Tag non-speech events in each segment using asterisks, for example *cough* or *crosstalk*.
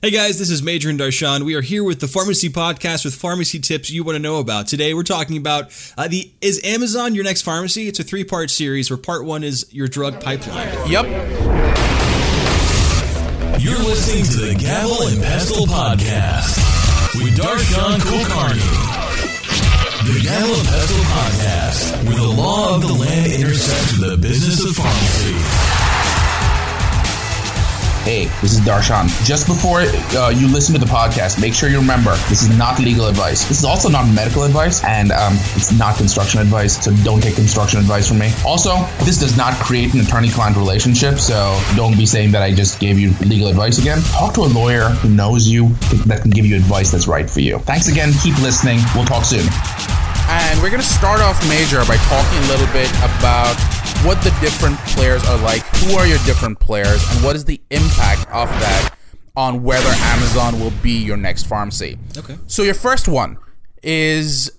Hey guys, this is Major and Darshan. We are here with the Pharmacy Podcast with pharmacy tips you want to know about. Today we're talking about uh, the Is Amazon Your Next Pharmacy? It's a three part series where part one is your drug pipeline. Yep. You're listening to the Gavel and Pestle Podcast with Darshan Kulkarni. The Gavel and Pestle Podcast, where the law of the land intersects with the business of pharmacy. Hey, this is Darshan. Just before uh, you listen to the podcast, make sure you remember this is not legal advice. This is also not medical advice, and um, it's not construction advice, so don't take construction advice from me. Also, this does not create an attorney client relationship, so don't be saying that I just gave you legal advice again. Talk to a lawyer who knows you that can give you advice that's right for you. Thanks again. Keep listening. We'll talk soon. And we're going to start off major by talking a little bit about what the different players are like, who are your different players, and what is the impact of that on whether Amazon will be your next pharmacy. Okay. So your first one is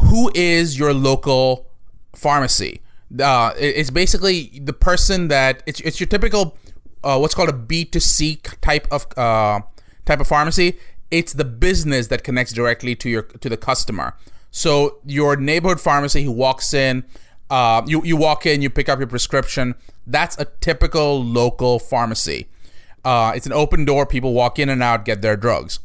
who is your local pharmacy? Uh, it's basically the person that it's it's your typical uh, what's called a B two C type of uh, type of pharmacy. It's the business that connects directly to your to the customer. So your neighborhood pharmacy who walks in, uh, you you walk in, you pick up your prescription. That's a typical local pharmacy. Uh, it's an open door. People walk in and out, get their drugs.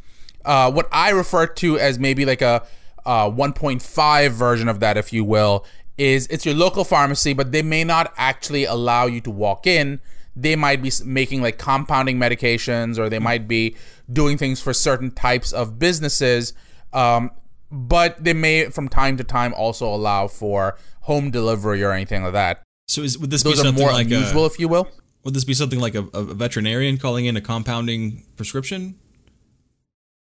Uh, what I refer to as maybe like a, a 1.5 version of that, if you will, is it's your local pharmacy, but they may not actually allow you to walk in. They might be making like compounding medications, or they might be doing things for certain types of businesses. Um, but they may, from time to time, also allow for home delivery or anything like that. So is, would this Those be something more like unusual, a, if you will. would this be something like a, a veterinarian calling in a compounding prescription?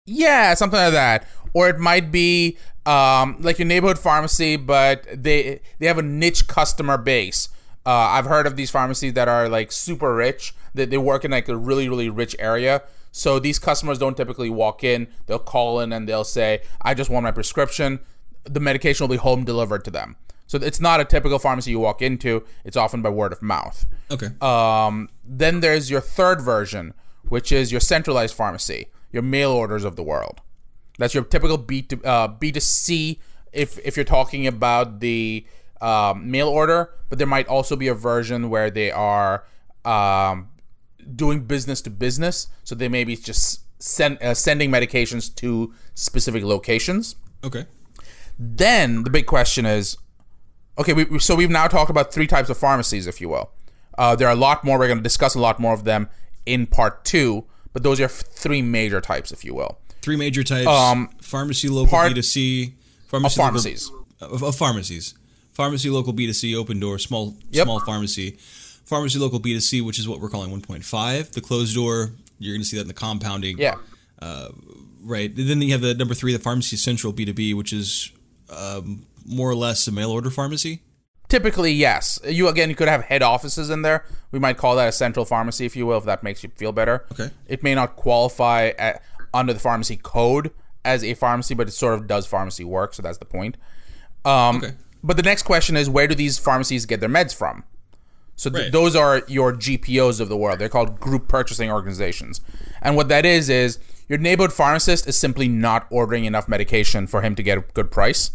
Yeah, something like that. Or it might be um, like your neighborhood pharmacy, but they they have a niche customer base. Uh, I've heard of these pharmacies that are like super rich. That they work in like a really really rich area. So these customers don't typically walk in. They'll call in and they'll say, "I just want my prescription." The medication will be home delivered to them. So it's not a typical pharmacy you walk into. It's often by word of mouth. Okay. Um, then there's your third version, which is your centralized pharmacy, your mail orders of the world. That's your typical B to uh, B to C. If if you're talking about the um, mail order, but there might also be a version where they are um, doing business to business. So they may be just send, uh, sending medications to specific locations. okay. Then the big question is, okay, we, so we've now talked about three types of pharmacies, if you will. Uh, there are a lot more. We're going to discuss a lot more of them in part two, but those are three major types, if you will. Three major types: Um, pharmacy, local, part- B two C, Of pharmacy, local- pharmacies. of, of pharmacies, pharmacy, local, B two C, open door, small, Yep. small pharmacy, pharmacy, local, B two C, which is what we're calling one point five. The closed door, you're going to see that in the compounding. Yeah. Right. Then you have the number three, the pharmacy central B two B, which is um, more or less a mail order pharmacy. Typically, yes. You again, you could have head offices in there. We might call that a central pharmacy, if you will, if that makes you feel better. Okay. It may not qualify at, under the pharmacy code as a pharmacy, but it sort of does pharmacy work. So that's the point. Um, Okay. But the next question is, where do these pharmacies get their meds from? So th- Right. those are your GPOs of the world. They're called group purchasing organizations. And what that is is your neighborhood pharmacist is simply not ordering enough medication for him to get a good price.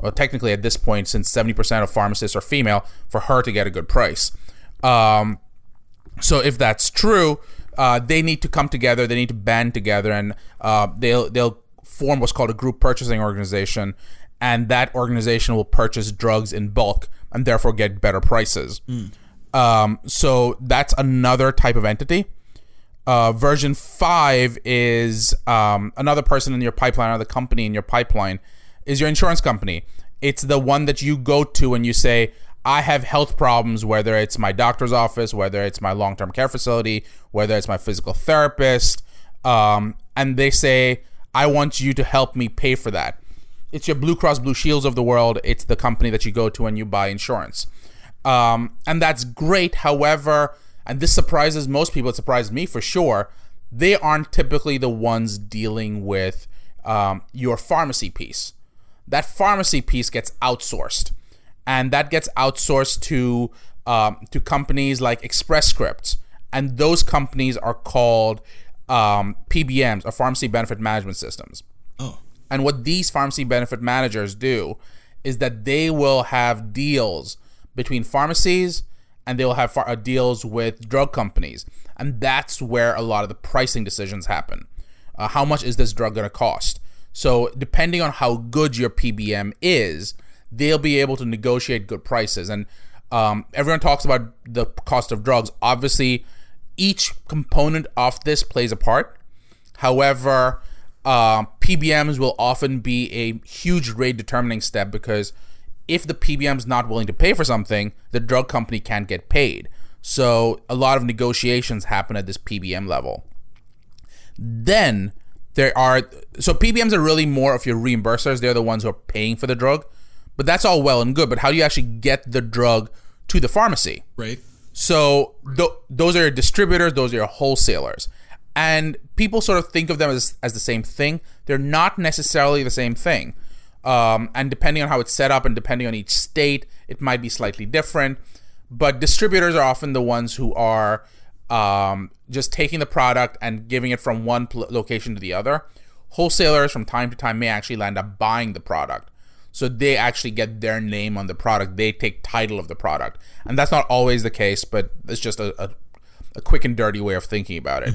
Well, technically, at this point, since seventy percent of pharmacists are female, for her to get a good price. Um, so if that's true, uh, they need to come together. They need to band together, and uh, they'll they'll form what's called a group purchasing organization, and that organization will purchase drugs in bulk and therefore get better prices. Um, so that's another type of entity. Uh, version five is um, another person in your pipeline, or the company in your pipeline, is your insurance company. It's the one that you go to and you say, I have health problems, whether it's my doctor's office, whether it's my long term care facility, whether it's my physical therapist. Um, and they say, I want you to help me pay for that. It's your Blue Cross Blue Shields of the world. It's the company that you go to when you buy insurance. Um, and that's great. However, and this surprises most people, it surprised me for sure, they aren't typically the ones dealing with um, your pharmacy piece. That pharmacy piece gets outsourced, and that gets outsourced to um, to companies like Express Scripts, and those companies are called um, PBMs or pharmacy benefit management systems. Oh, And what these pharmacy benefit managers do is that they will have deals between pharmacies and they will have ph- uh, deals with drug companies. And that's where a lot of the pricing decisions happen. Uh, how much is this drug going to cost? So, depending on how good your PBM is, they'll be able to negotiate good prices. And um, everyone talks about the cost of drugs. Obviously, each component of this plays a part. However, um, PBMs will often be a huge rate determining step because if the PBM is not willing to pay for something, the drug company can't get paid. So a lot of negotiations happen at this PBM level. Then there are so PBMs are really more of your reimbursers. They're the ones who are paying for the drug, but that's all well and good. But how do you actually get the drug to the pharmacy? right. So th- those are your distributors, those are your wholesalers. And people sort of think of them as, as the same thing. They're not necessarily the same thing. Um, and depending on how it's set up and depending on each state, it might be slightly different. But distributors are often the ones who are um, just taking the product and giving it from one pl- location to the other. Wholesalers, from time to time, may actually land up buying the product. So they actually get their name on the product. They take title of the product. And that's not always the case, but it's just a, a, a quick and dirty way of thinking about it.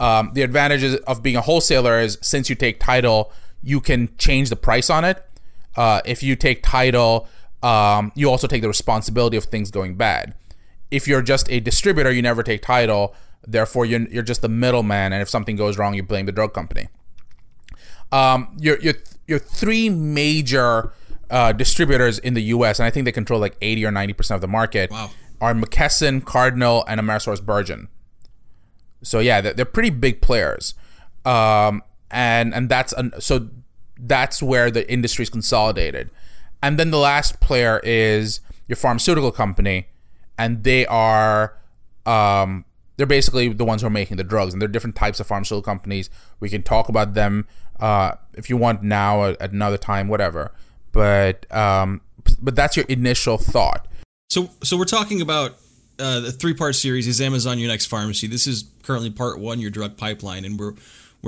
Um, the advantages of being a wholesaler is since you take title, you can change the price on it. Uh, if you take title, um, you also take the responsibility of things going bad. If you're just a distributor, you never take title. Therefore, you're, you're just the middleman. And if something goes wrong, you blame the drug company um, your your your three major uh, distributors in the U.S. and I think they control like eighty or ninety percent of the market. Wow. Are McKesson, Cardinal, and AmerisourceBergen. So yeah, they're, they're pretty big players, um, and and that's an, so that's where the industry is consolidated, and then the last player is your pharmaceutical company, and they are um, they're basically the ones who are making the drugs, and there are different types of pharmaceutical companies. We can talk about them uh, if you want now at another time, whatever. But um, but that's your initial thought. So, so we're talking about uh, the three-part series is Amazon Your Next Pharmacy. This is currently part one, your drug pipeline, and we're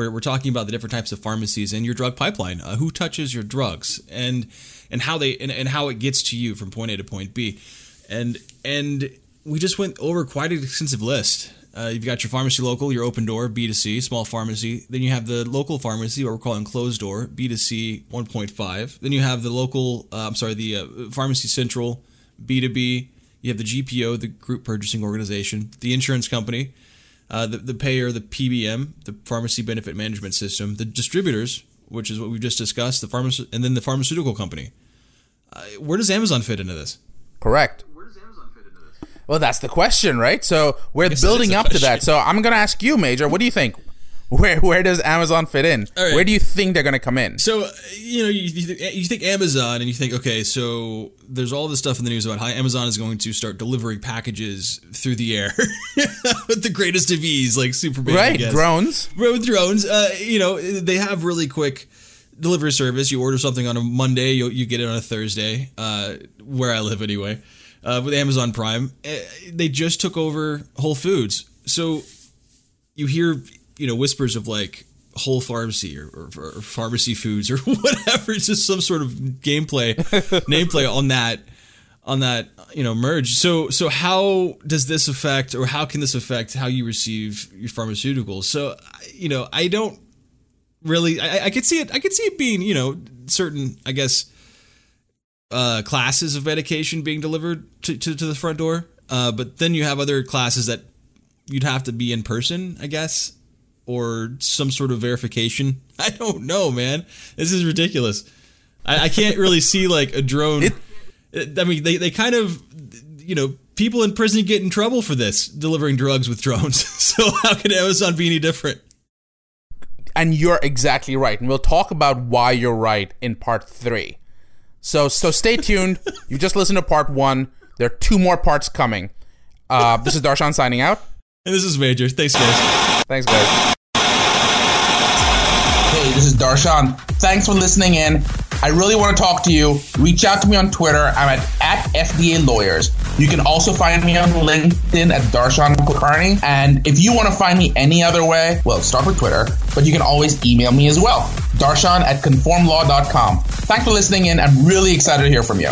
we're, we're talking about the different types of pharmacies and your drug pipeline. Uh, who touches your drugs and and how they and, and how it gets to you from point A to point B, and and we just went over quite an extensive list. Uh, you've got your pharmacy local, your open door, B2C, small pharmacy. Then you have the local pharmacy, what we're calling closed door, B2C 1.5. Then you have the local, uh, I'm sorry, the uh, pharmacy central, B2B. You have the GPO, the group purchasing organization, the insurance company, uh, the, the payer, the PBM, the pharmacy benefit management system, the distributors, which is what we've just discussed, the pharmacy, and then the pharmaceutical company. Uh, where does Amazon fit into this? Correct. Where does Amazon fit into this? Well, that's the question, right? So we're building is the up to that. So I'm gonna ask you, Major. What do you think? Where where does Amazon fit in? Right. Where do you think they're gonna come in? So you know, you, you, think, you think Amazon, and you think, okay, so there's all this stuff in the news about how Amazon is going to start delivering packages through the air *laughs* with the greatest of ease, like Superman, Right, drones. with drones. Uh, you know, they have really quick delivery service. You order something on a Monday, you, you get it on a Thursday. Uh, where I live, anyway, uh, with Amazon Prime, uh, they just took over Whole Foods, so you hear you know whispers of like whole pharmacy or, or, or pharmacy foods or *laughs* whatever it's just some sort of gameplay *laughs* nameplay on that on that you know merge. So so how does this affect or how can this affect how you receive your pharmaceuticals? So you know i don't really i, I could see it i could see it being you know certain i guess uh, classes of medication being delivered to, to, to the front door. Uh, but then you have other classes that you'd have to be in person i guess or some sort of verification *laughs* i don't know man this is ridiculous i, I can't really *laughs* see like a drone i mean they, they kind of you know people in prison get in trouble for this delivering drugs with drones *laughs* so how can amazon be any different and you're exactly right. And we'll talk about why you're right in part three. So so stay tuned. you just listened to part one. There are two more parts coming. Uh, this is Darshan signing out. and this is major thanks guys Thanks, guys. Hey, this is Darshan. Thanks for listening in. I really want to talk to you. Reach out to me on Twitter. I'm at, at FDA Lawyers. You can also find me on LinkedIn at Darshan Kulkarni. And if you want to find me any other way, well, start with Twitter, but you can always email me as well. Darshan at conformlaw.com. Thanks for listening in. I'm really excited to hear from you.